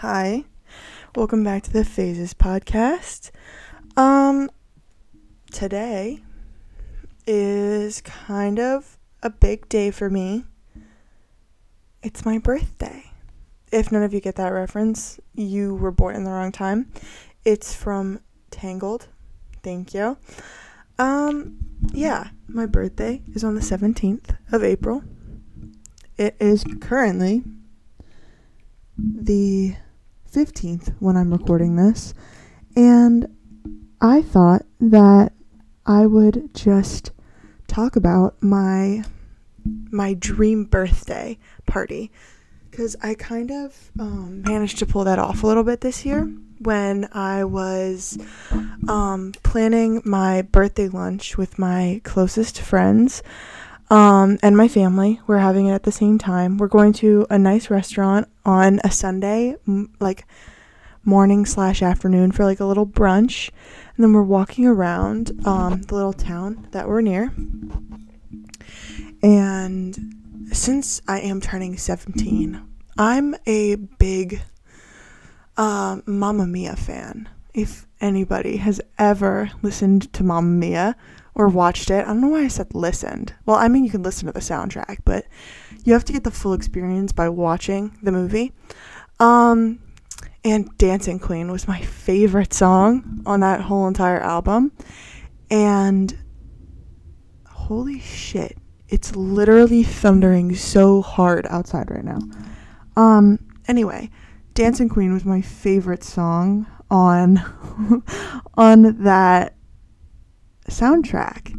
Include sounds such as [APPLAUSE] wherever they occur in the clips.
Hi. Welcome back to the Phases podcast. Um today is kind of a big day for me. It's my birthday. If none of you get that reference, you were born in the wrong time. It's from Tangled. Thank you. Um yeah, my birthday is on the 17th of April. It is currently the 15th when I'm recording this, and I thought that I would just talk about my my dream birthday party because I kind of um, managed to pull that off a little bit this year when I was um, planning my birthday lunch with my closest friends um, and my family. We're having it at the same time. We're going to a nice restaurant on a Sunday, m- like morning slash afternoon for like a little brunch, and then we're walking around um, the little town that we're near. And since I am turning 17, I'm a big uh, Mamma Mia fan. If anybody has ever listened to Mamma Mia or watched it, I don't know why I said listened. Well, I mean, you can listen to the soundtrack, but you have to get the full experience by watching the movie. Um, and Dancing Queen was my favorite song on that whole entire album. And holy shit, it's literally thundering so hard outside right now. Um, anyway, Dancing Queen was my favorite song on [LAUGHS] on that soundtrack.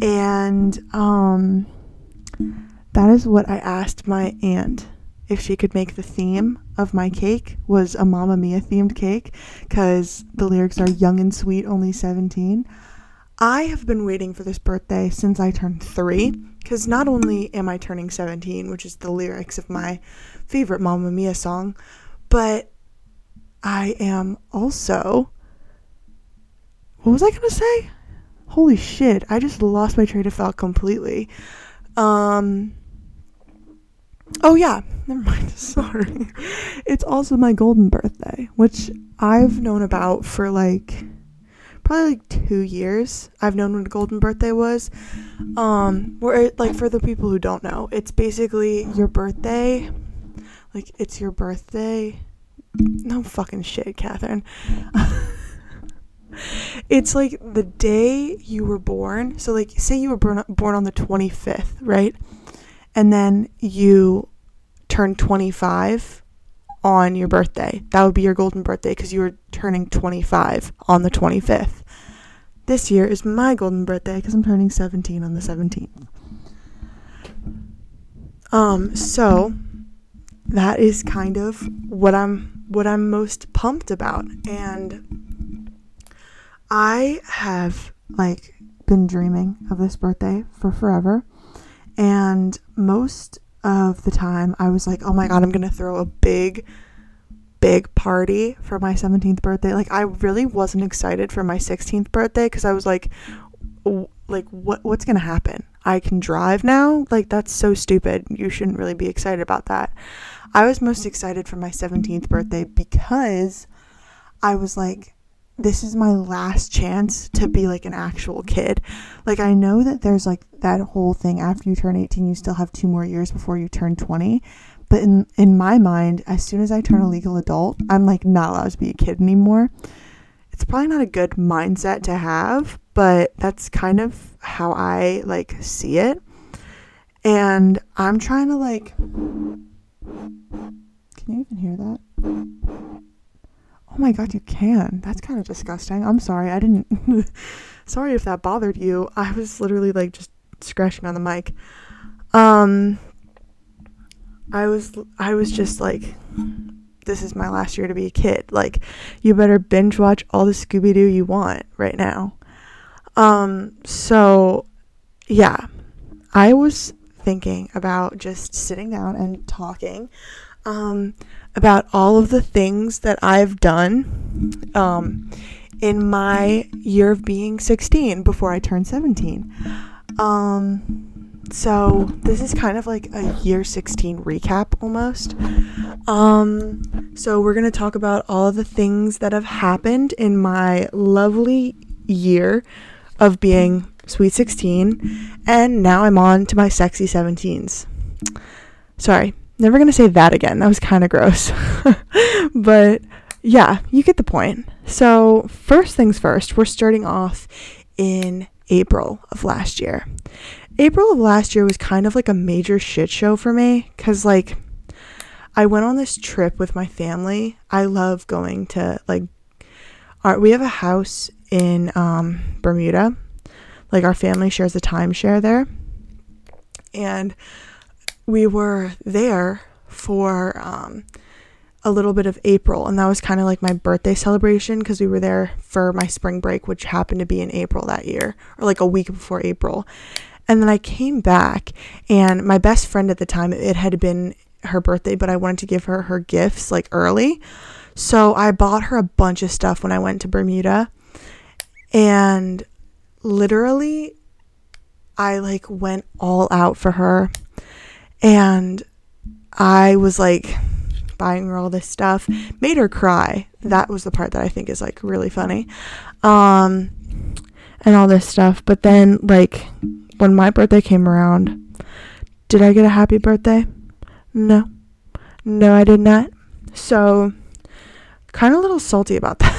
And um that is what I asked my aunt if she could make the theme of my cake was a Mamma Mia themed cake cuz the lyrics are young and sweet only 17. I have been waiting for this birthday since I turned 3 cuz not only am I turning 17, which is the lyrics of my favorite Mamma Mia song, but I am also. What was I gonna say? Holy shit! I just lost my train of thought completely. Um. Oh yeah, [LAUGHS] never mind. [LAUGHS] Sorry. It's also my golden birthday, which I've known about for like probably like two years. I've known what a golden birthday was. Um, where it, like for the people who don't know, it's basically your birthday. Like it's your birthday no fucking shit, Catherine. [LAUGHS] it's like the day you were born. So, like, say you were born, born on the 25th, right? And then you turn 25 on your birthday. That would be your golden birthday because you were turning 25 on the 25th. This year is my golden birthday because I'm turning 17 on the 17th. Um, so that is kind of what I'm what I'm most pumped about. And I have like been dreaming of this birthday for forever. And most of the time I was like, "Oh my god, I'm going to throw a big big party for my 17th birthday." Like I really wasn't excited for my 16th birthday cuz I was like like what what's going to happen? I can drive now? Like that's so stupid. You shouldn't really be excited about that. I was most excited for my 17th birthday because I was like, this is my last chance to be like an actual kid. Like, I know that there's like that whole thing after you turn 18, you still have two more years before you turn 20. But in, in my mind, as soon as I turn a legal adult, I'm like not allowed to be a kid anymore. It's probably not a good mindset to have, but that's kind of how I like see it. And I'm trying to like can you even hear that? Oh my god, you can. That's kind of disgusting. I'm sorry. I didn't. [LAUGHS] sorry if that bothered you. I was literally like just scratching on the mic. Um I was I was just like this is my last year to be a kid. Like you better binge watch all the Scooby Doo you want right now. Um so yeah. I was thinking about just sitting down and talking um, about all of the things that I've done um, in my year of being 16 before I turned 17. Um, so this is kind of like a year 16 recap almost. Um, so we're going to talk about all of the things that have happened in my lovely year of being sweet 16 and now I'm on to my sexy 17s. Sorry, never going to say that again. That was kind of gross. [LAUGHS] but yeah, you get the point. So, first things first, we're starting off in April of last year. April of last year was kind of like a major shit show for me because, like, I went on this trip with my family. I love going to, like, our, we have a house in um, Bermuda. Like, our family shares a timeshare there. And we were there for um, a little bit of April, and that was kind of like my birthday celebration because we were there for my spring break, which happened to be in April that year, or like a week before April. And then I came back, and my best friend at the time, it had been her birthday, but I wanted to give her her gifts like early. So I bought her a bunch of stuff when I went to Bermuda. And literally, I like went all out for her. And I was like, buying her all this stuff, made her cry. That was the part that I think is like really funny. Um, and all this stuff. But then, like, when my birthday came around, did I get a happy birthday? No. No, I did not. So, kind of a little salty about that.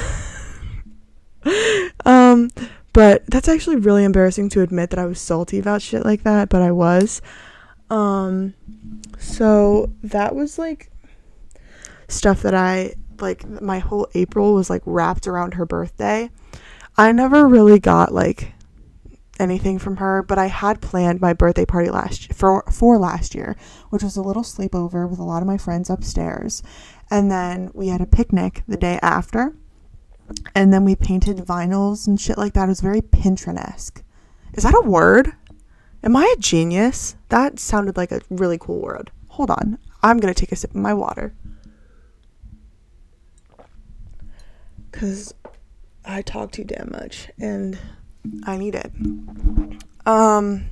[LAUGHS] um, but that's actually really embarrassing to admit that I was salty about shit like that, but I was. Um, so that was like stuff that I like my whole April was like wrapped around her birthday. I never really got like anything from her, but I had planned my birthday party last for for last year, which was a little sleepover with a lot of my friends upstairs. And then we had a picnic the day after. And then we painted vinyls and shit like that. It was very Pinterest. Is that a word? Am I a genius? That sounded like a really cool word. Hold on. I'm going to take a sip of my water. because I talk too damn much and I need it. Um,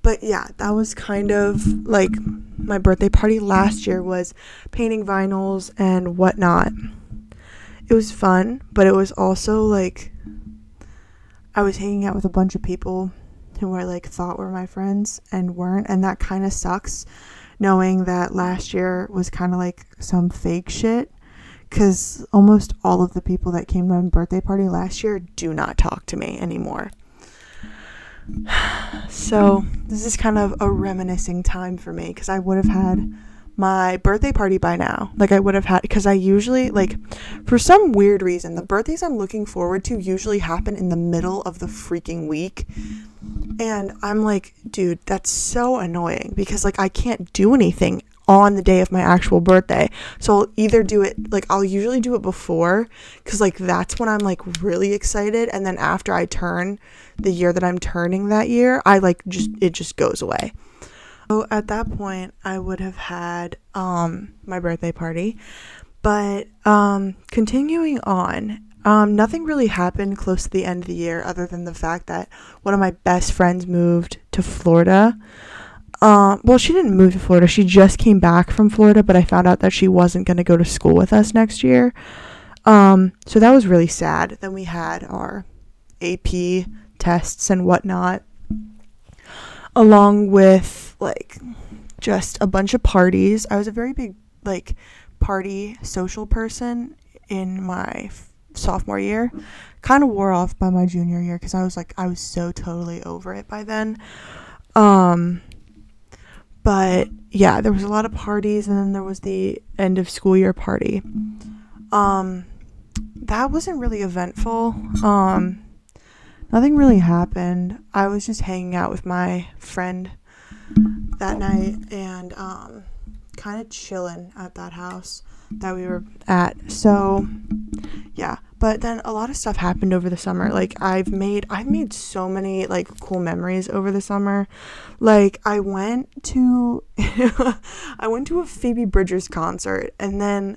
but yeah, that was kind of like my birthday party last year was painting vinyls and whatnot. It was fun, but it was also like I was hanging out with a bunch of people who I like thought were my friends and weren't, and that kind of sucks knowing that last year was kind of like some fake shit because almost all of the people that came to my birthday party last year do not talk to me anymore. [SIGHS] So, this is kind of a reminiscing time for me because I would have had my birthday party by now. Like, I would have had, because I usually, like, for some weird reason, the birthdays I'm looking forward to usually happen in the middle of the freaking week. And I'm like, dude, that's so annoying because, like, I can't do anything on the day of my actual birthday. So I'll either do it like I'll usually do it before cuz like that's when I'm like really excited and then after I turn the year that I'm turning that year, I like just it just goes away. So at that point, I would have had um my birthday party. But um continuing on, um, nothing really happened close to the end of the year other than the fact that one of my best friends moved to Florida. Um, well, she didn't move to Florida. She just came back from Florida, but I found out that she wasn't going to go to school with us next year. Um, so that was really sad. Then we had our AP tests and whatnot, along with like just a bunch of parties. I was a very big like party social person in my sophomore year. Kind of wore off by my junior year because I was like I was so totally over it by then. Um, but yeah, there was a lot of parties, and then there was the end of school year party. Um, that wasn't really eventful. Um, nothing really happened. I was just hanging out with my friend that night and um, kind of chilling at that house that we were at. So, yeah, but then a lot of stuff happened over the summer like i've made i've made so many like cool memories over the summer like i went to [LAUGHS] i went to a phoebe bridgers concert and then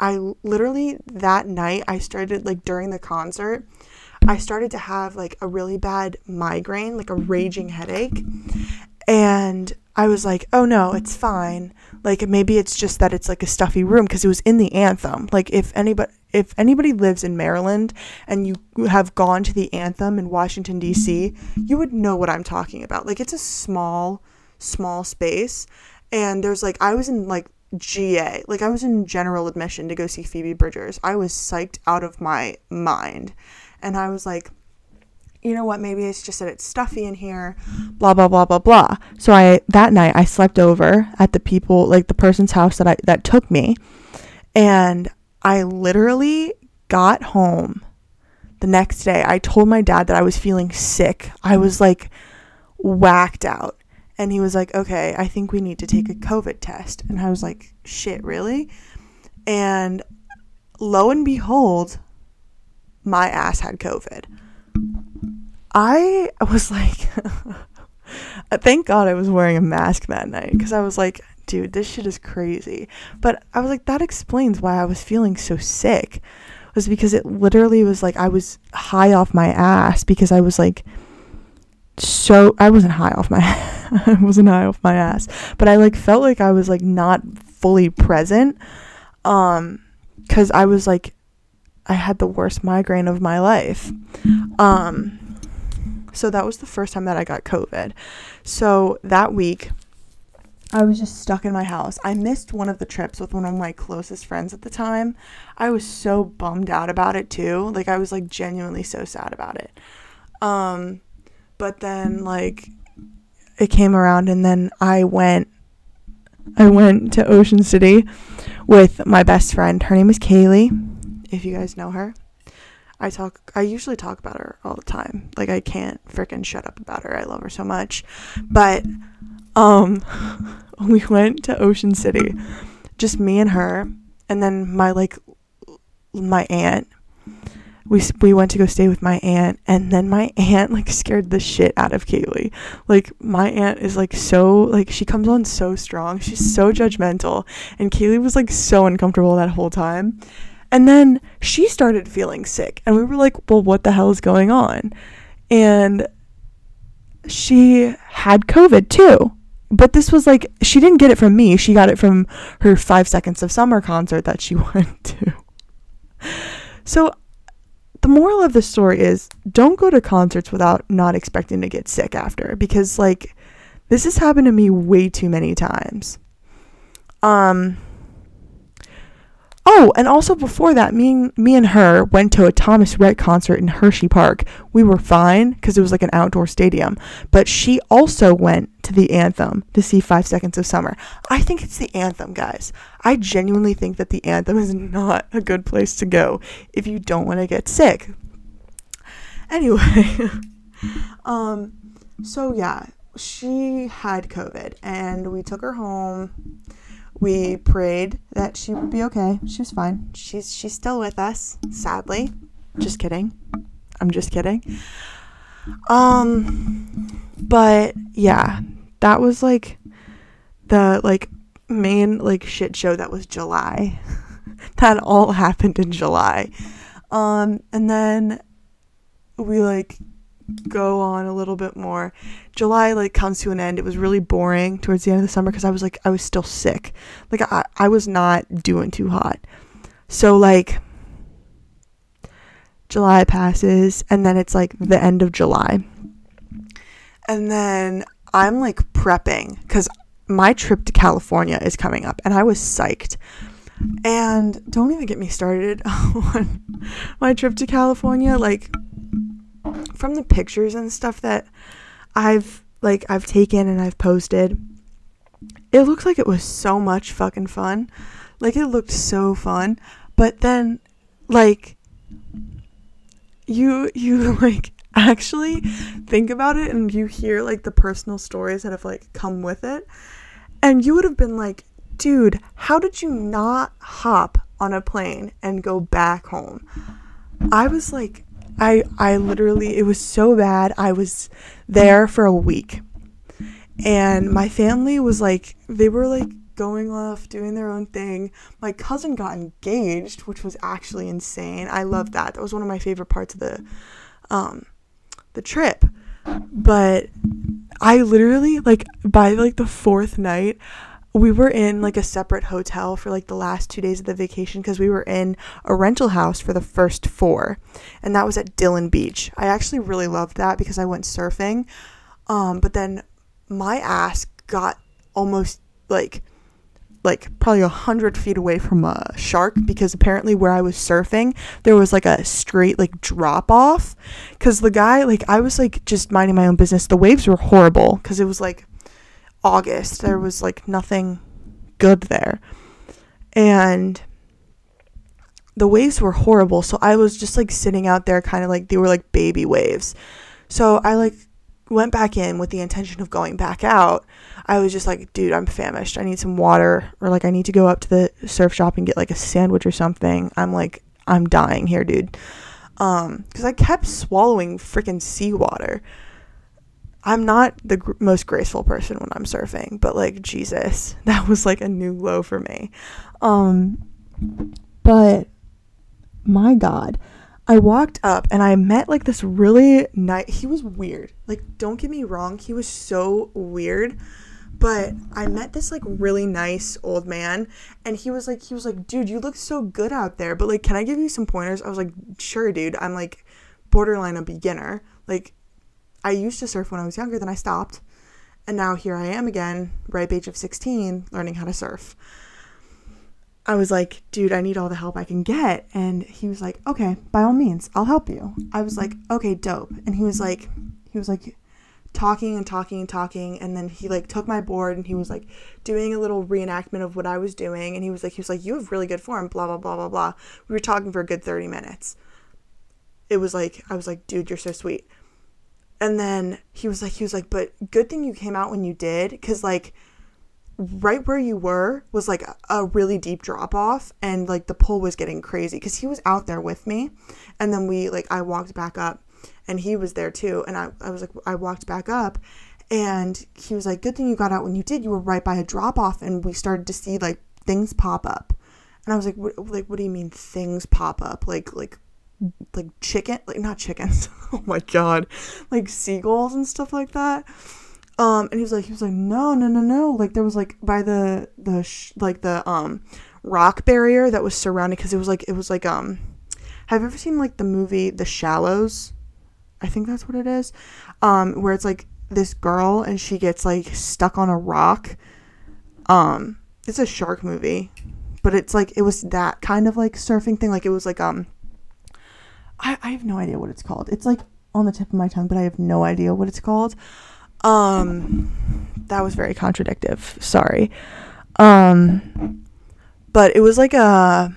i literally that night i started like during the concert i started to have like a really bad migraine like a raging headache And I was like, oh no, it's fine. Like maybe it's just that it's like a stuffy room because it was in the anthem. Like if anybody if anybody lives in Maryland and you have gone to the anthem in Washington D.C., you would know what I'm talking about. Like it's a small small space and there's like I was in like GA. Like I was in general admission to go see Phoebe Bridgers. I was psyched out of my mind. And I was like you know what, maybe it's just that it's stuffy in here, blah blah blah blah blah. So I that night I slept over at the people like the person's house that I that took me and I literally got home the next day. I told my dad that I was feeling sick. I was like whacked out. And he was like, "Okay, I think we need to take a COVID test." And I was like, "Shit, really?" And lo and behold, my ass had COVID. I was like, [LAUGHS] thank God I was wearing a mask that night because I was like, dude, this shit is crazy. But I was like, that explains why I was feeling so sick. Was because it literally was like I was high off my ass because I was like so I wasn't high off my [LAUGHS] I wasn't high off my ass, but I like felt like I was like not fully present um cuz I was like I had the worst migraine of my life. Um so that was the first time that I got COVID. So that week, I was just stuck in my house. I missed one of the trips with one of my closest friends at the time. I was so bummed out about it too. Like I was like genuinely so sad about it. Um but then like it came around and then I went I went to Ocean City with my best friend. Her name is Kaylee, if you guys know her. I talk I usually talk about her all the time. Like I can't freaking shut up about her. I love her so much. But um [LAUGHS] we went to Ocean City. Just me and her and then my like my aunt. We we went to go stay with my aunt and then my [LAUGHS] aunt like scared the shit out of Kaylee. Like my aunt is like so like she comes on so strong. She's so judgmental and Kaylee was like so uncomfortable that whole time. And then she started feeling sick, and we were like, well, what the hell is going on? And she had COVID too. But this was like, she didn't get it from me. She got it from her Five Seconds of Summer concert that she [LAUGHS] went to. So, the moral of the story is don't go to concerts without not expecting to get sick after because, like, this has happened to me way too many times. Um, Oh, and also before that, me and, me and her went to a Thomas Rhett concert in Hershey Park. We were fine because it was like an outdoor stadium. But she also went to the anthem to see Five Seconds of Summer. I think it's the anthem, guys. I genuinely think that the anthem is not a good place to go if you don't want to get sick. Anyway, [LAUGHS] um, so yeah, she had COVID and we took her home we prayed that she would be okay. She was fine. She's she's still with us, sadly. Just kidding. I'm just kidding. Um but yeah, that was like the like main like shit show that was July. [LAUGHS] that all happened in July. Um and then we like go on a little bit more. July like comes to an end. It was really boring towards the end of the summer because I was like I was still sick. Like I I was not doing too hot. So like July passes and then it's like the end of July. And then I'm like prepping cuz my trip to California is coming up and I was psyched. And don't even get me started [LAUGHS] on my trip to California like from the pictures and stuff that I've like I've taken and I've posted, it looks like it was so much fucking fun. Like it looked so fun, but then like you you [LAUGHS] like actually think about it and you hear like the personal stories that have like come with it. And you would have been like dude how did you not hop on a plane and go back home? I was like I I literally it was so bad. I was there for a week. And my family was like they were like going off doing their own thing. My cousin got engaged, which was actually insane. I loved that. That was one of my favorite parts of the um the trip. But I literally like by like the fourth night we were in like a separate hotel for like the last two days of the vacation because we were in a rental house for the first four and that was at dillon beach. I actually really loved that because i went surfing um, but then my ass got almost like like probably a hundred feet away from a shark because apparently where I was surfing there was like a straight like drop off because the guy like I was like just minding my own business. The waves were horrible because it was like August there was like nothing good there and the waves were horrible so I was just like sitting out there kind of like they were like baby waves so I like went back in with the intention of going back out, I was just like, dude, I'm famished. I need some water or like I need to go up to the surf shop and get like a sandwich or something. I'm like, I'm dying here, dude. Um, cuz I kept swallowing freaking seawater. I'm not the gr- most graceful person when I'm surfing, but like Jesus, [LAUGHS] that was like a new low for me. Um but my god, I walked up and I met like this really nice he was weird. Like don't get me wrong, he was so weird. But I met this like really nice old man and he was like he was like, "Dude, you look so good out there, but like can I give you some pointers?" I was like, "Sure, dude. I'm like borderline a beginner. Like I used to surf when I was younger, then I stopped. And now here I am again, ripe age of 16, learning how to surf." I was like, dude, I need all the help I can get. And he was like, okay, by all means, I'll help you. I was like, okay, dope. And he was like, he was like talking and talking and talking. And then he like took my board and he was like doing a little reenactment of what I was doing. And he was like, he was like, you have really good form, blah, blah, blah, blah, blah. We were talking for a good 30 minutes. It was like, I was like, dude, you're so sweet. And then he was like, he was like, but good thing you came out when you did. Cause like, right where you were was like a, a really deep drop off and like the pull was getting crazy because he was out there with me. And then we like i walked back up and he was there too and I, I was like i walked back up and he was like good thing you got out when you did. You were right by a drop off and we started to see like things pop up. And i was like what, like what do you mean things pop up? Like like like chicken like not chickens [LAUGHS] oh my god like seagulls and stuff like that um, and he was like, he was like, no, no, no, no. Like there was like by the the sh- like the um rock barrier that was surrounding because it was like it was like um. Have you ever seen like the movie The Shallows? I think that's what it is. Um, where it's like this girl and she gets like stuck on a rock. Um, it's a shark movie, but it's like it was that kind of like surfing thing. Like it was like um. I I have no idea what it's called. It's like on the tip of my tongue, but I have no idea what it's called. Um, that was very contradictive. Sorry. Um, but it was like a,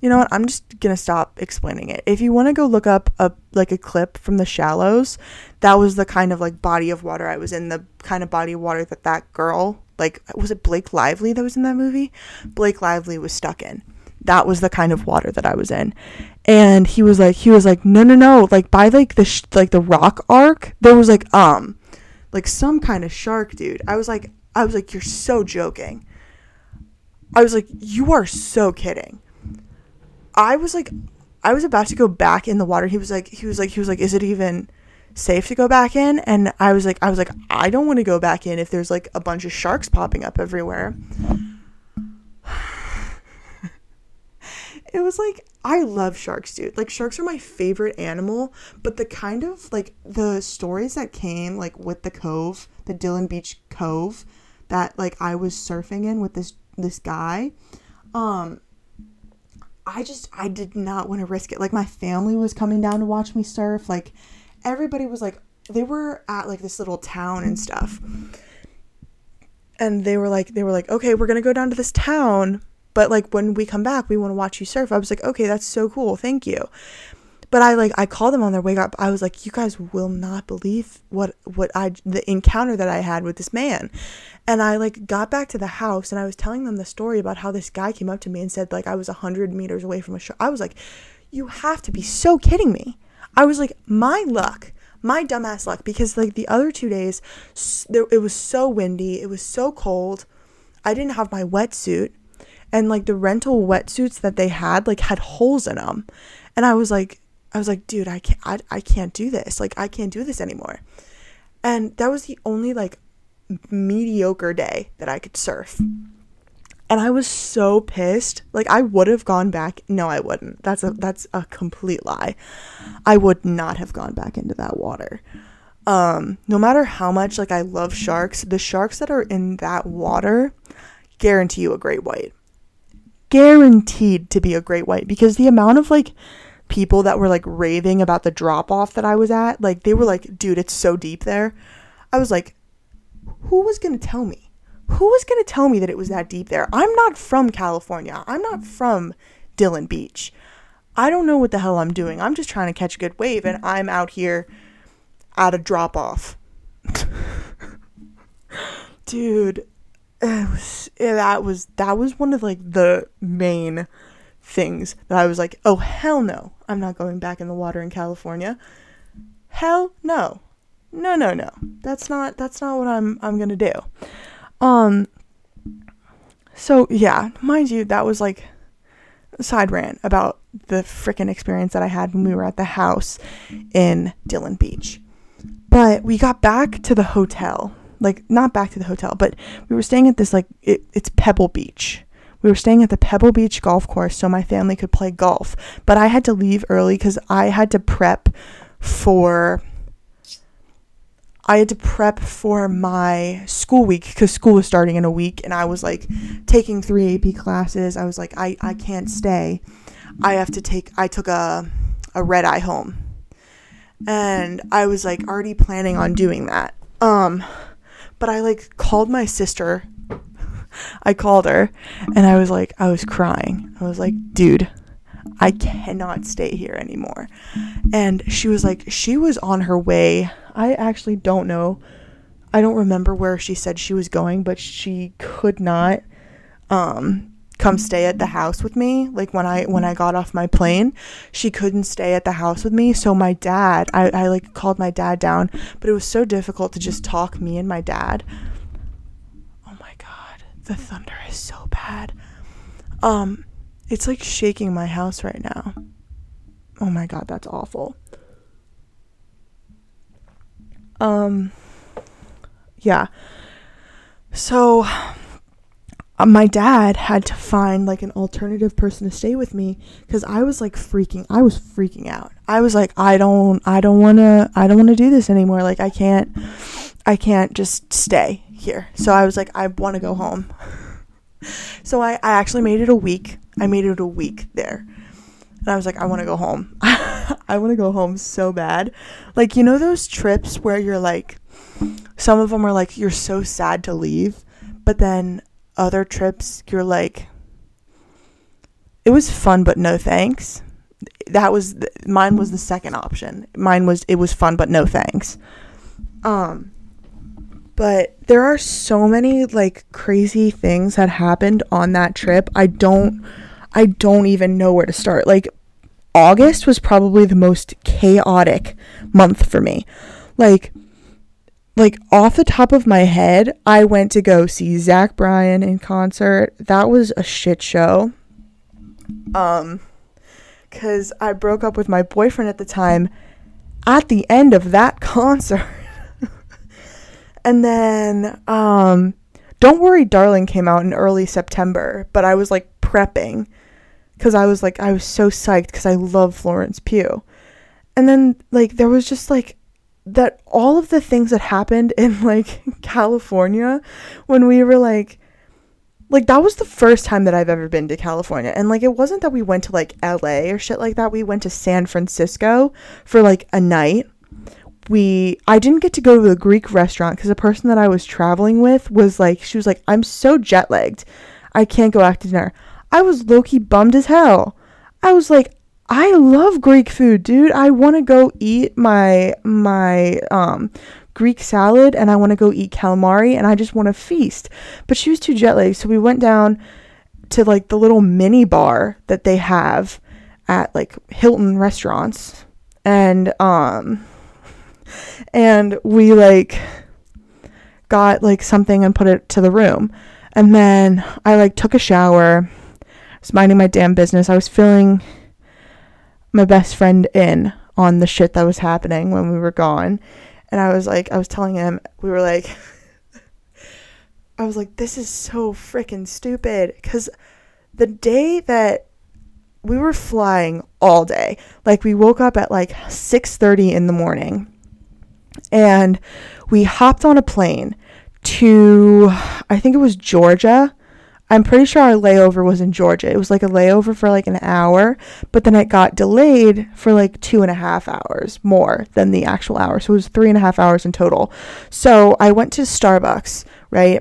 you know what? I'm just gonna stop explaining it. If you want to go look up a like a clip from the shallows, that was the kind of like body of water I was in. The kind of body of water that that girl, like, was it Blake Lively that was in that movie? Blake Lively was stuck in. That was the kind of water that I was in, and he was like, he was like, no, no, no, like by like the sh- like the rock arc, there was like um like some kind of shark, dude. I was like, I was like, you're so joking. I was like, you are so kidding. I was like, I was about to go back in the water. He was like, he was like, he was like, is it even safe to go back in? And I was like, I was like, I don't want to go back in if there's like a bunch of sharks popping up everywhere. It was like I love sharks, dude. Like sharks are my favorite animal, but the kind of like the stories that came like with the cove, the Dillon Beach Cove that like I was surfing in with this this guy, um I just I did not want to risk it. Like my family was coming down to watch me surf. Like everybody was like they were at like this little town and stuff. And they were like they were like, "Okay, we're going to go down to this town." But like when we come back we want to watch you surf. I was like okay that's so cool. Thank you. But i like i called them on their way up. I was like you guys will not believe what what i the encounter that i had with this man. And i like got back to the house and i was telling them the story about how this guy came up to me and said like i was 100 meters away from a shark. I was like you have to be so kidding me. I was like my luck my dumbass luck because like the other two days it was so windy it was so cold. I didn't have my wetsuit and like the rental wetsuits that they had like had holes in them and i was like i was like dude i can't I, I can't do this like i can't do this anymore And that was the only like mediocre day that I could surf. And I was so pissed. Like I would have gone back. No, I wouldn't. That's a that's a complete lie. I would not have gone back into that water. Um, no matter how much like I love sharks, the sharks that are in that water guarantee you a great white. Guaranteed to be a great white because the amount of like people that were like raving about the drop off that I was at, like they were like, dude, it's so deep there. I was like, who was going to tell me? Who was going to tell me that it was that deep there? I'm not from California. I'm not from Dillon Beach. I don't know what the hell I'm doing. I'm just trying to catch a good wave and I'm out here at a drop off. [LAUGHS] Dude, [SIGHS] it was that was that was one of like the main things that I was like, "Oh hell no. I'm not going back in the water in California." Hell no. No, no, no. That's not that's not what I'm I'm to do. Um so yeah, mind you, that was like a side rant about the freaking experience that I had when we were at the house in Dillon Beach. But we got back to the hotel. Like not back to the hotel, but we were staying at this like it, it's Pebble Beach. We were staying at the Pebble Beach golf course so my family could play golf. But I had to leave early cuz I had to prep for I had to prep for my school week because school was starting in a week and I was like taking three AP classes. I was like, I, I can't stay. I have to take I took a a red eye home. And I was like already planning on doing that. Um but I like called my sister. [LAUGHS] I called her and I was like I was crying. I was like, dude, I cannot stay here anymore. And she was like, she was on her way. I actually don't know. I don't remember where she said she was going, but she could not um come stay at the house with me like when i when i got off my plane she couldn't stay at the house with me so my dad i, I like called my dad down but it was so difficult to just talk me and my dad oh my god the thunder is so bad um it's like shaking my house right now. Oh my god, that's awful. Um yeah. So Uh, my dad had to find like an alternative person to stay with me cuz I was like freaking I was freaking out. I was like I don't I don't want to I don't want to do this anymore. Like I can't I can't just stay here. So I was like I want to go home. [LAUGHS] so I I actually made it a week. I made it a week there. And I was like, I want to go home. [LAUGHS] I want to go home so bad. Like, you know, those trips where you're like, some of them are like, you're so sad to leave. But then other trips, you're like, it was fun, but no thanks. That was, mine was the second option. Mine was, it was fun, but no thanks. Um, but there are so many like crazy things that happened on that trip. I don't I don't even know where to start. Like August was probably the most chaotic month for me. Like like off the top of my head, I went to go see Zach Bryan in concert. That was a shit show. Um cuz I broke up with my boyfriend at the time at the end of that [LAUGHS] concert. and then um Don't Worry Darling came out in early September, but I was like prepping because I was like, I was so psyched because I love Florence Pugh. And then, like, there was just like that all of the things that happened in [LAUGHS] like California when we were like, like that was the first time that I've ever been to California. And like, it wasn't that we went to like LA or shit like that. We went to San Francisco for like a night. We, I didn't get to go to the Greek restaurant because the person that I was traveling with was like, she was like, I'm so jet lagged. I can't go out to dinner. I was low bummed as hell. I was like, I love Greek food, dude. I want to go eat my my um Greek salad and I want to go eat calamari and I just want to feast. But she was too jet lagged, so we went down to like the little mini bar that they have at like Hilton restaurants and um and we like got like something and put it to the room. And then I like took a shower was minding my damn business. I was filling my best friend in on the shit that was happening when we were gone. and I was like, I was telling him, we were like, [LAUGHS] I was like, this is so freaking stupid. Because the day that we were flying all day, like we woke up at like 6:30 in the morning, and we hopped on a plane to, I think it was Georgia. I'm pretty sure our layover was in Georgia. It was like a layover for like an hour, but then it got delayed for like two and a half hours more than the actual hour. So it was three and a half hours in total. So I went to Starbucks, right?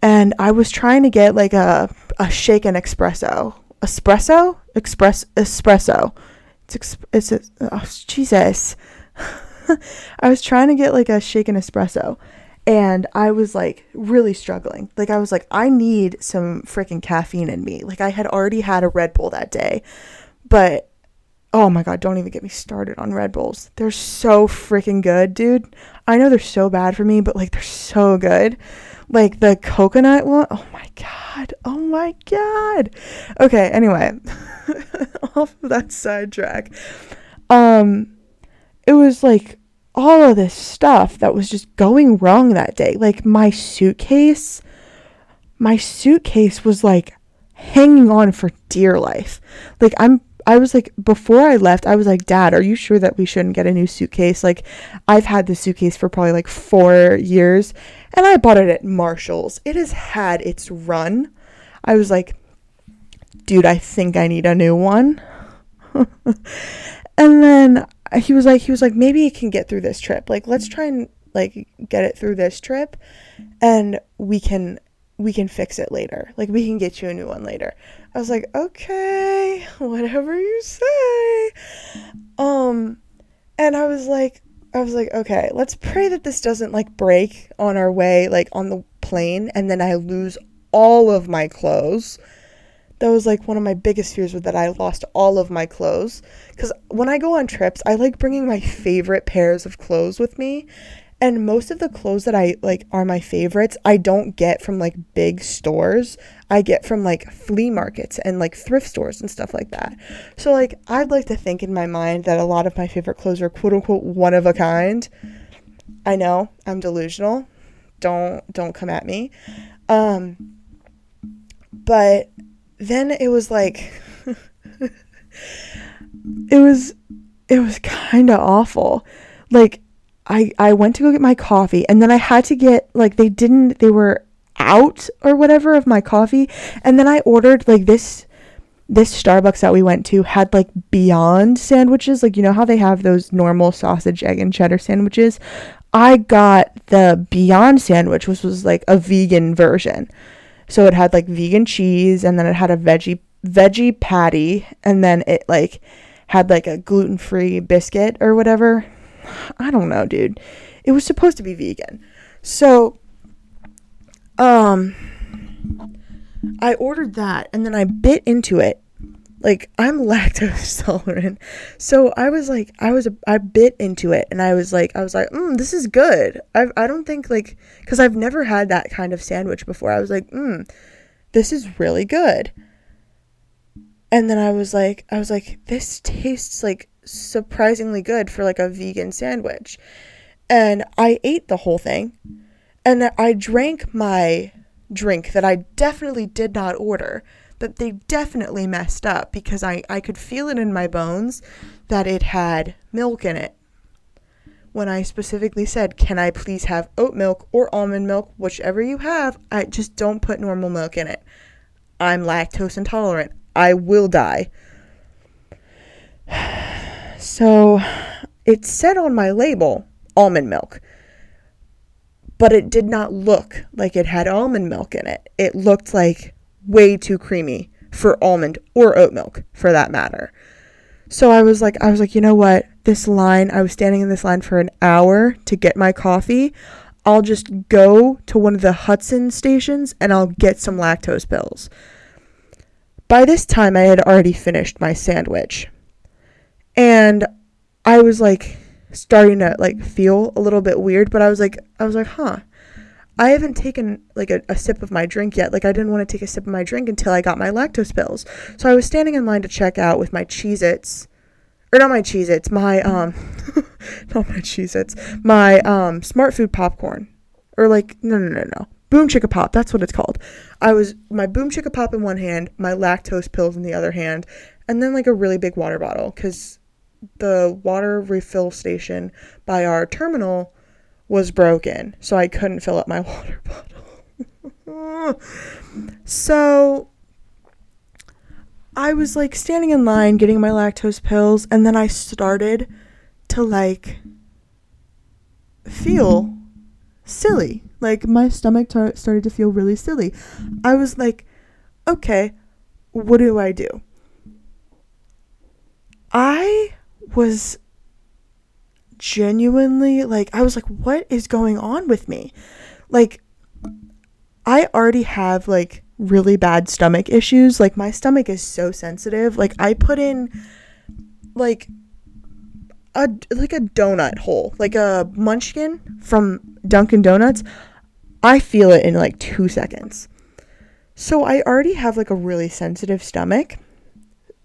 And I was trying to get like a, a shaken espresso. Espresso? Express espresso. It's, exp- it's a, oh, Jesus. [LAUGHS] I was trying to get like a shaken espresso and I was like really struggling. Like I was like I need some freaking caffeine in me. Like I had already had a Red Bull that day. But oh my god, don't even get me started on Red Bulls. They're so freaking good, dude. I know they're so bad for me, but like they're so good. Like the coconut one. Oh my god. Oh my god. Okay, anyway. [LAUGHS] off of that sidetrack. Um it was like all of this stuff that was just going wrong that day. Like my suitcase, my suitcase was like hanging on for dear life. Like I'm I was like before I left, I was like, "Dad, are you sure that we shouldn't get a new suitcase?" Like I've had this suitcase for probably like 4 years and I bought it at Marshalls. It has had its run. I was like, "Dude, I think I need a new one." [LAUGHS] and then he was like he was like maybe you can get through this trip. Like let's try and like get it through this trip and we can we can fix it later. Like we can get you a new one later. I was like okay [LAUGHS] whatever you say. Um and i was like i was like okay let's pray that this doesn't like break on our way like on the plane and then i lose all of my clothes that was like one of my biggest fears was that I lost all of my clothes cuz when I go on trips, I like bringing my favorite pairs of clothes with me. And most of the clothes that I like are my favorites, I don't get from like big stores. I get from like flea markets and like thrift stores and stuff like that. So like I'd like to think in my mind that a lot of my favorite clothes are quote unquote one of a kind. I know, I'm delusional. Don't don't come at me. Um but then it was like [LAUGHS] it was it was kind of awful. Like I I went to go get my coffee and then I had to get like they didn't they were out or whatever of my coffee and then I ordered like this this Starbucks that we went to had like beyond sandwiches. Like you know how they have those normal sausage egg and cheddar sandwiches? I got the beyond sandwich which was like a vegan version so it had like vegan cheese and then it had a veggie veggie patty and then it like had like a gluten-free biscuit or whatever. I don't know, dude. It was supposed to be vegan. So um I ordered that and then I bit into it like I'm [LAUGHS] lactose tolerant. So I was like I was I bit into it and I was like I was like, "Mm, this is good." I I don't think like cuz I've never had that kind of sandwich before. I was like, "Mm, this is really good." And then I was like I was like, "This tastes like surprisingly good for like a vegan sandwich." And I ate the whole thing. And I drank my drink that I definitely did not order but they definitely messed up because I, I could feel it in my bones that it had milk in it. When I specifically said, Can I please have oat milk or almond milk, whichever you have, I just don't put normal milk in it. I'm lactose intolerant. I will die. [SIGHS] So it said on my label almond milk, but it did not look like it had almond milk in it. It looked like way too creamy for almond or oat milk for that matter. So I was like I was like, "You know what? This line, I was standing in this line for an hour to get my coffee. I'll just go to one of the Hudson stations and I'll get some lactose pills." By this time I had already finished my sandwich. And I was like starting to like feel a little bit weird, but I was like I was like, "Huh. I haven't taken like a, a, sip of my drink yet. Like I didn't want to take a sip of my drink until I got my lactose pills. So I was standing in line to check out with my Cheez Its or not my Cheez Its, my um [LAUGHS] not my Cheez Its, my um smart food popcorn. Or like no no no no. Boom Chicka Pop, that's what it's called. I was my Boom Chicka Pop in one hand, my lactose pills in the other hand, and then like a really big water bottle cuz the water refill station by our terminal was broken, so I couldn't fill up my [LAUGHS] water bottle. [LAUGHS] so I was like standing in line getting my lactose pills, and then I started to like feel silly. Like my stomach tar- started to feel really silly. I was like, okay, what do I do? I was genuinely like, I was like, what is going on with me? Like, I already have like really bad stomach issues. Like, my stomach is so sensitive. Like, I put in like a like a donut hole, like a munchkin from Dunkin' Donuts. I feel it in like two seconds. So I already have like a really sensitive stomach.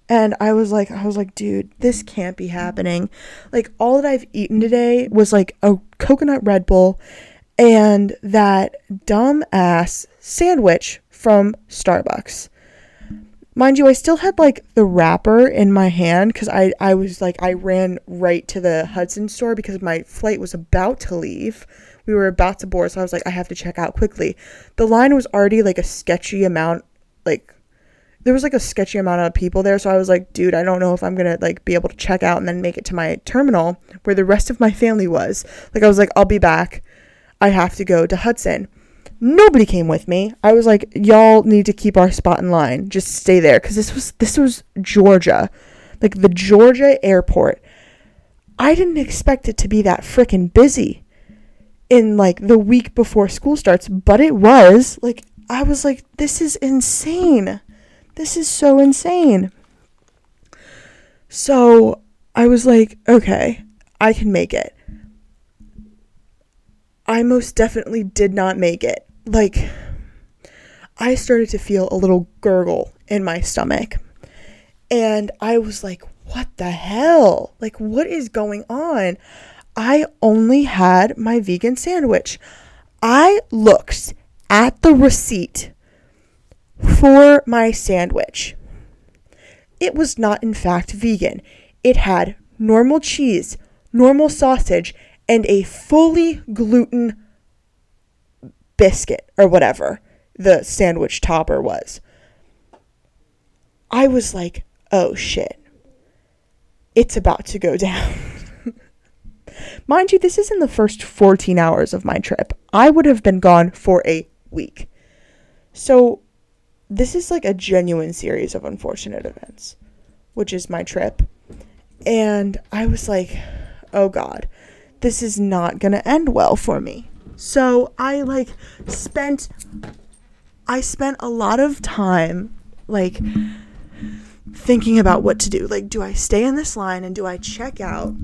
And I was like, I was like, dude, this can't be happening. Like, all that I've eaten today was like a coconut Red Bull and that dumb ass sandwich from Starbucks. Mind you, I still had like the wrapper in my hand because I, I was like, I ran right to the Hudson store because my flight was about to leave. We were about to board, so I was like, I have to check out quickly. The line was already like a sketchy amount, like there was like a sketchy amount of people there so i was like dude i don't know if i'm gonna like be able to check out and then make it to my terminal where the rest of my family was. Like i was like i'll be back. I have to go to hudson. Nobody came with me. I was like y'all need to keep our spot in line. Just stay there. Because this was this was georgia. Like the georgia airport. I didn't expect it to be that freaking busy in like the week before school starts but it was. Like i was like this is insane this is so insane. So I was like, okay, I can make it. I most definitely did not make it. Like, I started to feel a little gurgle in my stomach. And I was like, what the hell? Like, what is going on? I only had my vegan sandwich. I looked at the receipt for my sandwich. It was not, in fact, vegan. It had normal cheese, normal sausage, and a fully gluten biscuit or whatever the sandwich topper was. I was like, oh shit. It's about to go [LAUGHS] down. Mind you, this is in the first 14 hours of my trip. I would have been gone for a week. So this is like a genuine series of unfortunate events, which is my trip. And I was like, oh God, this is not going to end well for me. So I like spent, I spent a lot of time like thinking about what to do. Like, do I stay in this line and do I check out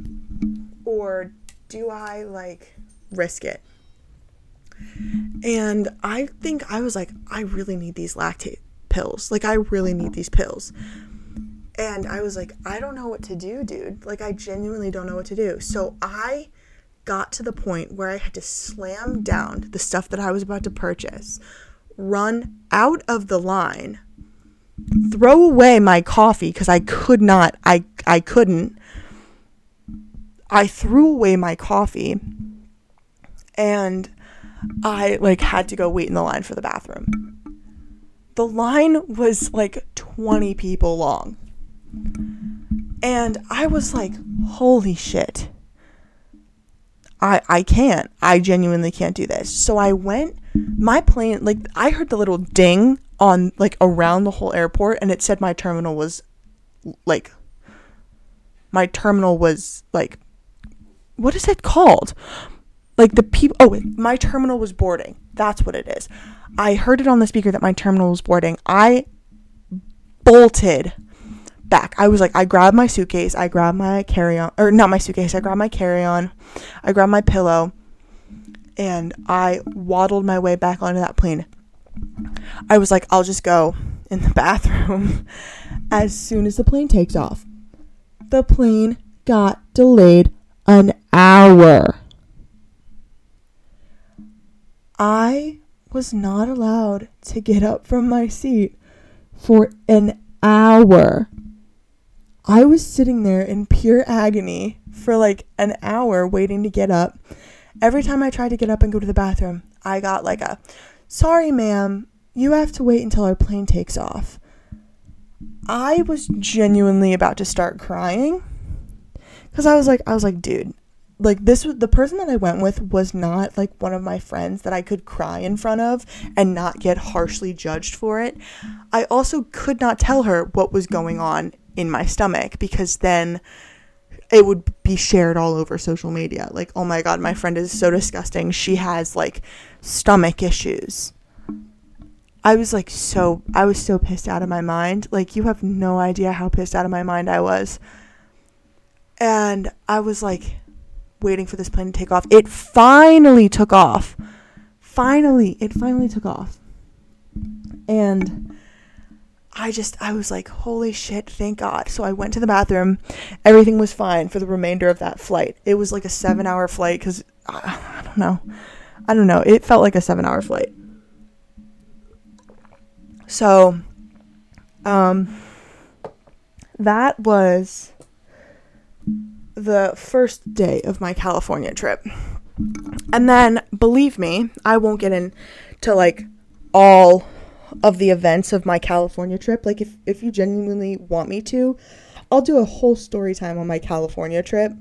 or do I like risk it? And I think I was like, I really need these lactate pills. Like, I really need these pills. And I was like, I don't know what to do, dude. Like, I genuinely don't know what to do. So I got to the point where I had to slam down the stuff that I was about to purchase, run out of the line, throw away my coffee because I could not, I, I couldn't. I threw away my coffee and I like had to go wait in the line for the bathroom. The line was like 20 people long. And I was like, holy shit. I I can't. I genuinely can't do this. So I went my plane like I heard the little ding on like around the whole airport and it said my terminal was like my terminal was like what is it called? Like the people oh my terminal was boarding. That's what it is. I heard it on the speaker that my terminal was boarding. I bolted back. I was like i grabbed my suitcase i grabbed my carry-on or not my suitcase i grabbed my carry-on i grabbed my pillow and i waddled my way back onto that plane. I was like i'll just go in the [LAUGHS] bathroom as soon as the plane takes off. The plane got delayed an hour. I was not allowed to get up from my seat for an hour. I was sitting there in pure agony for like an hour waiting to get up. Every time I tried to get up and go to the bathroom, I got like a sorry, ma'am, you have to wait until our plane takes off. I was genuinely about to start crying because I was like, I was like, dude, like this was the person that I went with was not like one of my friends that I could cry in front of and not get harshly judged for it. I also could not tell her what was going on in my stomach because then it would be shared all over social media. Like, oh my god, my friend is so disgusting. She has like stomach issues. I was like so I was so pissed out of my mind. Like you have no idea how pissed out of my mind I was. And I was like waiting for this plane to take off. It finally took off. Finally, it finally took off. And I just I was like, "Holy shit, thank God." So I went to the bathroom. Everything was fine for the remainder of that flight. It was like a 7-hour flight cuz I, I don't know. I don't know. It felt like a 7-hour flight. So, um, that was the first day of my California trip. And then, believe me, I won't get into like all of the events of my California trip. Like, if, if you genuinely want me to, I'll do a whole story time on my California trip.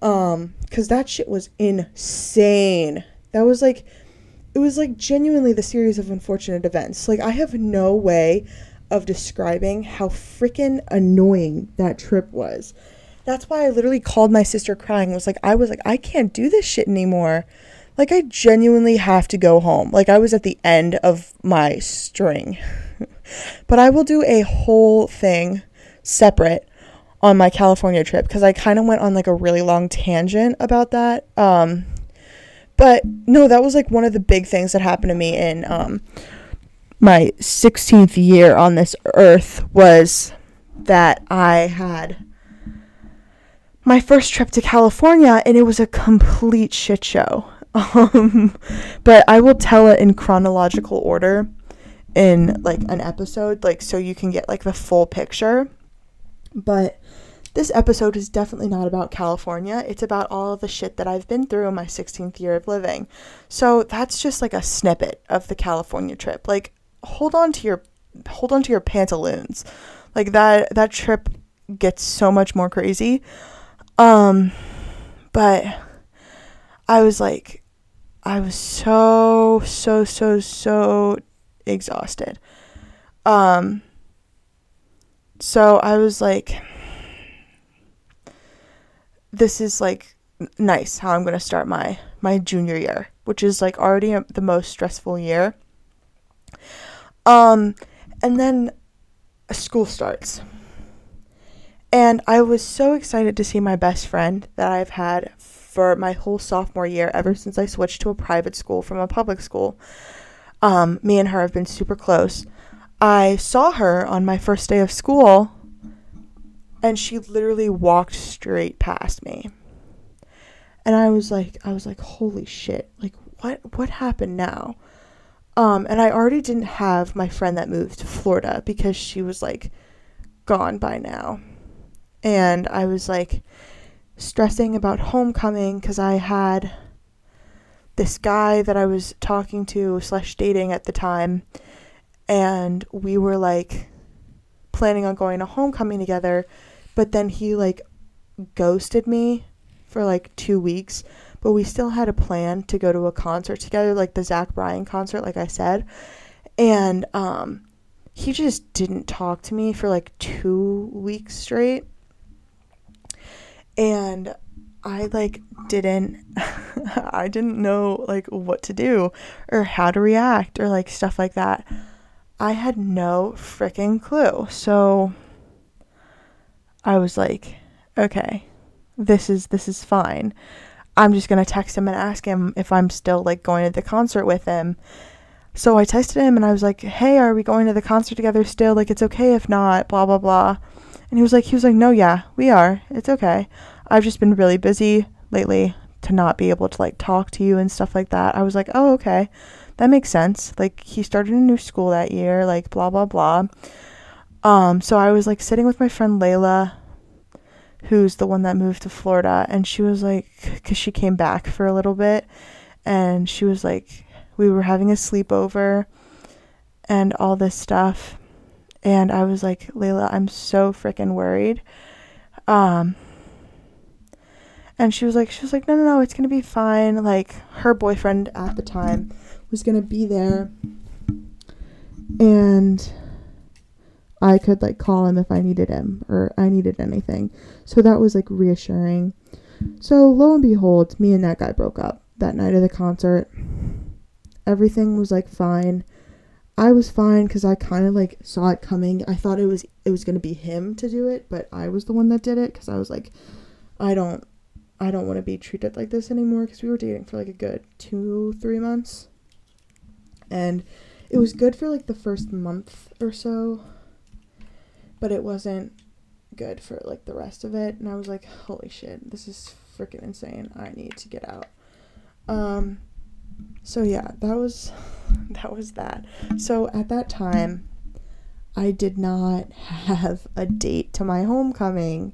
Um, cause that shit was insane. That was like it was like genuinely the series of unfortunate events. Like I have no way of describing how freaking annoying that trip was. That's why I literally called my sister crying. Was like I was like I can't do this shit anymore. Like I genuinely have to go home. Like I was at the end of my string. [LAUGHS] but I will do a whole thing separate on my California trip because I kind of went on like a really long tangent about that. Um but no, that was like one of the big things that happened to me in um, my 16th year on this earth was that I had my first trip to California and it was a complete shit show. [LAUGHS] Um, but I will tell it in chronological order in like an episode, like so you can get like the full picture. But this episode is definitely not about California. It's about all the shit that I've been through in my 16th year of living. So that's just like a snippet of the California trip. Like hold on to your hold on to your pantaloons. Like that that trip gets so much more crazy. Um but I was like I was so so so so exhausted. Um so I was like this is like nice how I'm going to start my my junior year, which is like already the most stressful year. Um and then school starts. And I was so excited to see my best friend that I've had for my whole sophomore year ever since I switched to a private school from a public school. Um, me and her have been super close. I saw her on my first day of school and she literally walked straight past me. And I was like I was like holy shit. Like what what happened now? Um and I already didn't have my friend that moved to Florida because she was like gone by now. And I was like stressing about homecoming cuz I had this guy that I was talking to slash dating at the time and we were like planning on going to homecoming together but then he like ghosted me for like two weeks. But we still had a plan to go to a concert together, like the Zach Bryan concert, like I said. And um, he just didn't talk to me for like two weeks straight. And I like didn't [LAUGHS] I didn't know like what to do or how to react or like stuff like that. I had no freaking clue. So I was like, okay, this is this is fine. I'm just gonna text him and ask him if I'm still like going to the concert with him. So I texted him and I was like, hey, are we going to the concert together still? Like, it's okay if not, blah blah blah. And he was like, he was like, no, yeah, we are. It's okay. I've just been really busy lately to not be able to like talk to you and stuff like that. I was like, oh, okay. That makes sense. Like he started a new school that year, like blah blah blah. Um, so I was like sitting with my friend Layla, who's the one that moved to Florida, and she was like, because she came back for a little bit, and she was like, we were having a sleepover and all this stuff. And I was like, Layla, I'm so freaking worried. Um, and she was like, she was like, no, no, no, it's gonna be fine. Like her boyfriend at the time was gonna be there, and I could like call him if I needed him or I needed anything. So that was like reassuring. So lo and behold, me and that guy broke up that night of the concert. Everything was like fine. I was fine because I kind of like saw it coming. I thought it was it was gonna be him to do it, but I was the one that did it because I was like, I don't, I don't want to be treated like this anymore. Because we were dating for like a good two, three months, and it was good for like the first month or so but it wasn't good for like the rest of it and i was like holy shit this is freaking insane i need to get out um so yeah that was [LAUGHS] that was that so at that time i did not have a date to my homecoming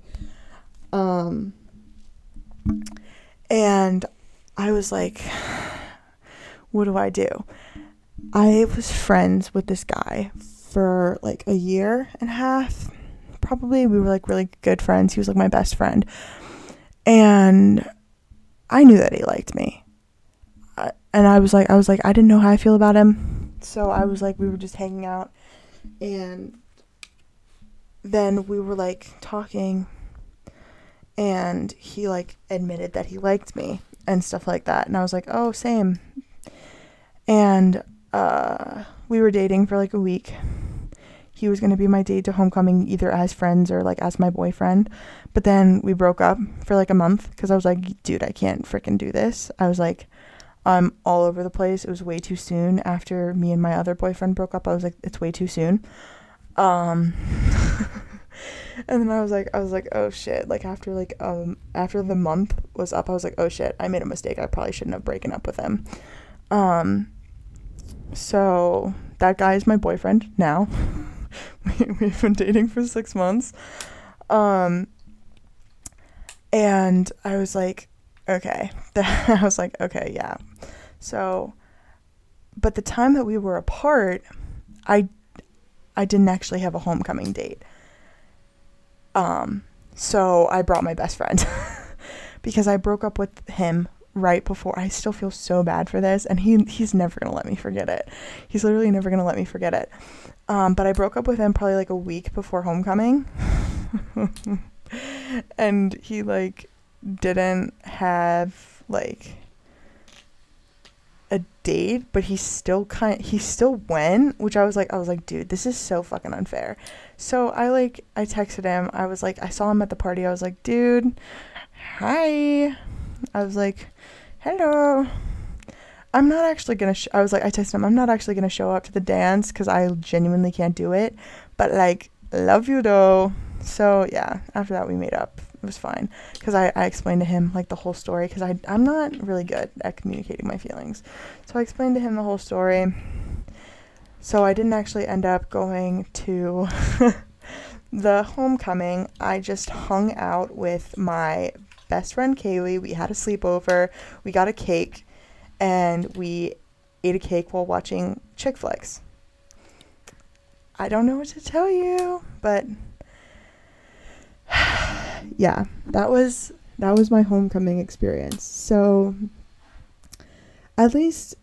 um and i was like [SIGHS] what do i do i was friends with this guy for like a year and a half. Probably we were like really good friends. He was like my best friend. And I knew that he liked me. And I was like I was like I didn't know how I feel about him. So I was like we were just hanging out and then we were like talking and he like admitted that he liked me and stuff like that and I was like, "Oh, same." And uh we were dating for like a week he was to be my date to homecoming either as friends or like as my boyfriend. But then we broke up for like a month because I was like, dude, I can't freaking do this. I was like, I'm all over the place. It was way too soon after me and my other boyfriend broke up. I was like, it's way too soon. Um, [LAUGHS] and then I was like, I was like, oh shit. Like after like um after the month was up, I was like, oh shit, I made a mistake. I probably shouldn't have broken up with him. Um, so that guy is my boyfriend now. [LAUGHS] we've been dating for six months. Um, and I was like, okay. [LAUGHS] I was like, okay, yeah. So, but the time that we were apart, I, I didn't actually have a homecoming date. Um, so I brought my best friend [LAUGHS] because I broke up with him right before I still feel so bad for this and he he's never to let me forget it. He's literally never to let me forget it. Um, but I broke up with him probably like a week before homecoming. [LAUGHS] and he like didn't have like a date, but he still kind he still went, which I was like I was like, dude, this is so fucking unfair. So I like I texted him. I was like I saw him at the party. I was like, dude, hi. I was like, hello. I'm not actually gonna. Sh- I was like, I texted him. I'm not actually gonna show up to the dance because I genuinely can't do it. But like, love you though. So yeah, after that we made up. It was fine because I, I explained to him like the whole story because I I'm not really good at communicating my feelings. So I explained to him the whole story. So I didn't actually end up going to [LAUGHS] the homecoming. I just hung out with my best friend Kaylee. We had a sleepover. We got a cake, and we ate a cake while watching chick flicks. I don't know what to tell you, but [SIGHS] yeah, that was that was my homecoming experience. So at least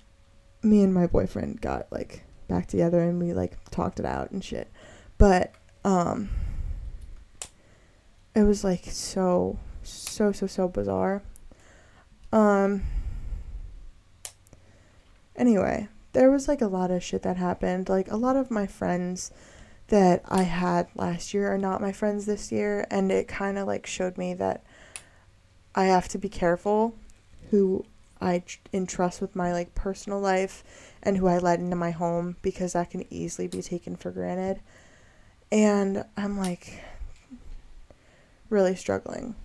me and my boyfriend got like back together and we like talked it out and shit. But um it was like so so so so bizarre. Um anyway, there was like a lot of shit that happened. Like a lot of my friends that I had last year are not my friends this year and it kind of like showed me that I have to be careful who I entrust with my like personal life and who I let into my home because that can easily be taken for granted. And I'm like really struggling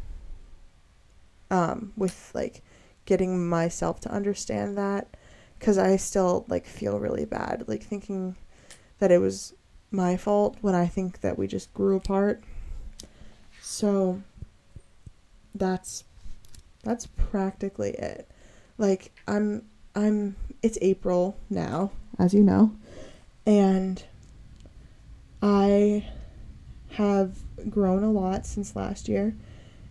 um, with like getting myself to understand that because I still like feel really bad, like thinking that it was my fault when I think that we just grew apart. So that's that's practically it. Like I'm I'm it's April now, as you know, and I have grown a lot since last year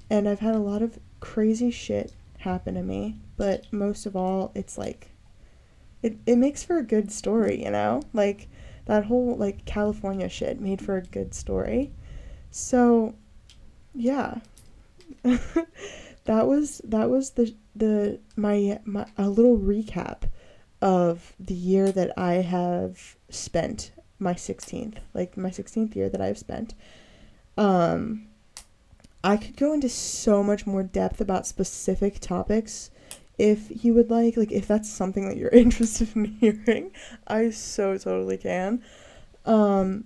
and I've had a lot of crazy shit happen to me, but most of all, it's like it it makes for a good story, you know? Like that whole like California shit made for a good story. So, yeah. [LAUGHS] that was that was the the my my a little recap of the year that I have spent my 16th like my 16th year that I've spent um I could go into so much more depth about specific topics if you would like like if that's something that you're [LAUGHS] interested in hearing I so totally can. Um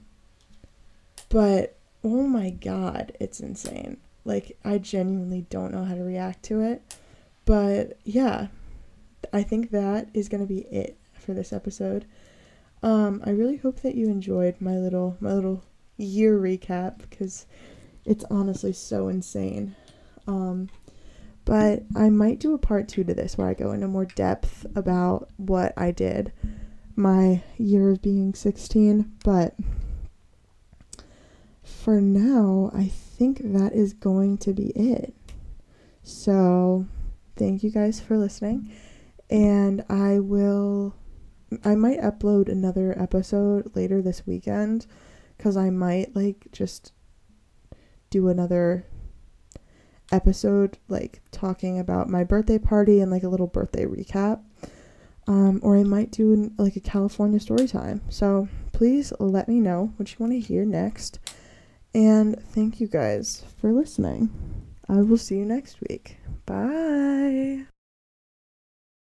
but oh my god it's insane. Like I genuinely don't know how to react to it. But yeah I think that is going to be it for this episode. Um I really hope that you enjoyed my little my little year recap because it's honestly so insane. Um but I might do a part two to this where I go into more depth about what I did my year of being 16. But for now, I think that is going to be it. So thank you guys for listening. And I will, I might upload another episode later this weekend because I might like just do another episode like talking about my birthday party and like a little birthday recap. Um, or I might do like a California story time. So please let me know what you want to hear next. And thank you guys for listening. I will see you next week. Bye.